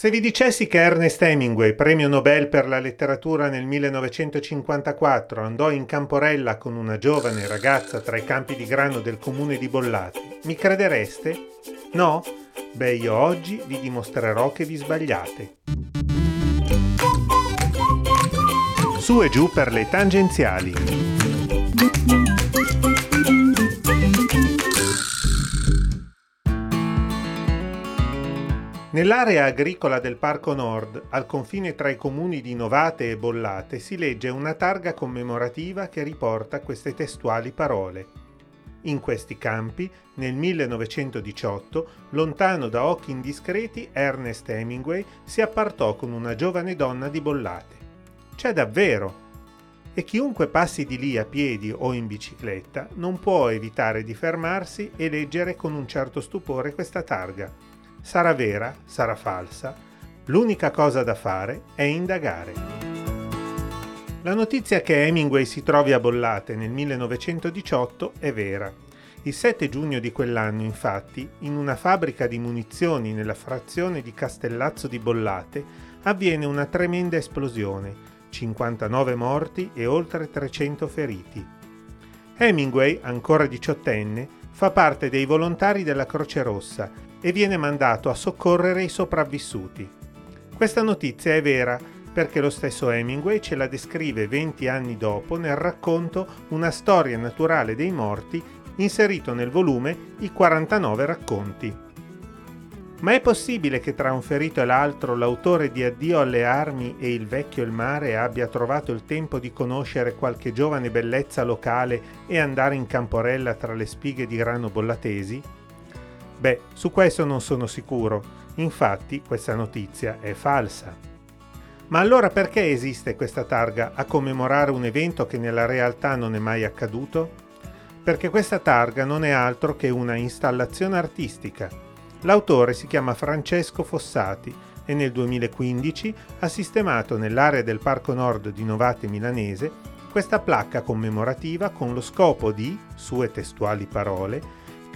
Se vi dicessi che Ernest Hemingway, premio Nobel per la letteratura nel 1954, andò in Camporella con una giovane ragazza tra i campi di grano del comune di Bollate, mi credereste? No? Beh, io oggi vi dimostrerò che vi sbagliate. Su e giù per le tangenziali. Nell'area agricola del Parco Nord, al confine tra i comuni di Novate e Bollate, si legge una targa commemorativa che riporta queste testuali parole. In questi campi, nel 1918, lontano da occhi indiscreti, Ernest Hemingway si appartò con una giovane donna di Bollate. C'è davvero! E chiunque passi di lì a piedi o in bicicletta non può evitare di fermarsi e leggere con un certo stupore questa targa Sarà vera, sarà falsa, l'unica cosa da fare è indagare. La notizia che Hemingway si trovi a Bollate nel 1918 è vera. Il 7 giugno di quell'anno, infatti, in una fabbrica di munizioni nella frazione di Castellazzo di Bollate, avviene una tremenda esplosione, 59 morti e oltre 300 feriti. Hemingway, ancora diciottenne, fa parte dei volontari della Croce Rossa e viene mandato a soccorrere i sopravvissuti. Questa notizia è vera perché lo stesso Hemingway ce la descrive 20 anni dopo nel racconto Una storia naturale dei morti inserito nel volume I 49 racconti. Ma è possibile che tra un ferito e l'altro l'autore di Addio alle armi e Il vecchio e il mare abbia trovato il tempo di conoscere qualche giovane bellezza locale e andare in camporella tra le spighe di grano bollatesi? Beh, su questo non sono sicuro, infatti questa notizia è falsa. Ma allora perché esiste questa targa a commemorare un evento che nella realtà non è mai accaduto? Perché questa targa non è altro che una installazione artistica. L'autore si chiama Francesco Fossati e nel 2015 ha sistemato nell'area del Parco Nord di Novate Milanese questa placca commemorativa con lo scopo di, sue testuali parole,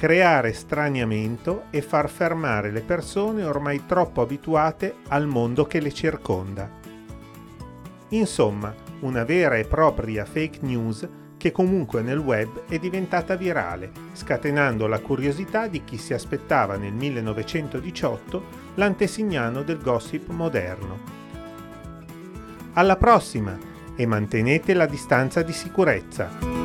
creare straniamento e far fermare le persone ormai troppo abituate al mondo che le circonda. Insomma, una vera e propria fake news che comunque nel web è diventata virale, scatenando la curiosità di chi si aspettava nel 1918 l'antesignano del gossip moderno. Alla prossima e mantenete la distanza di sicurezza!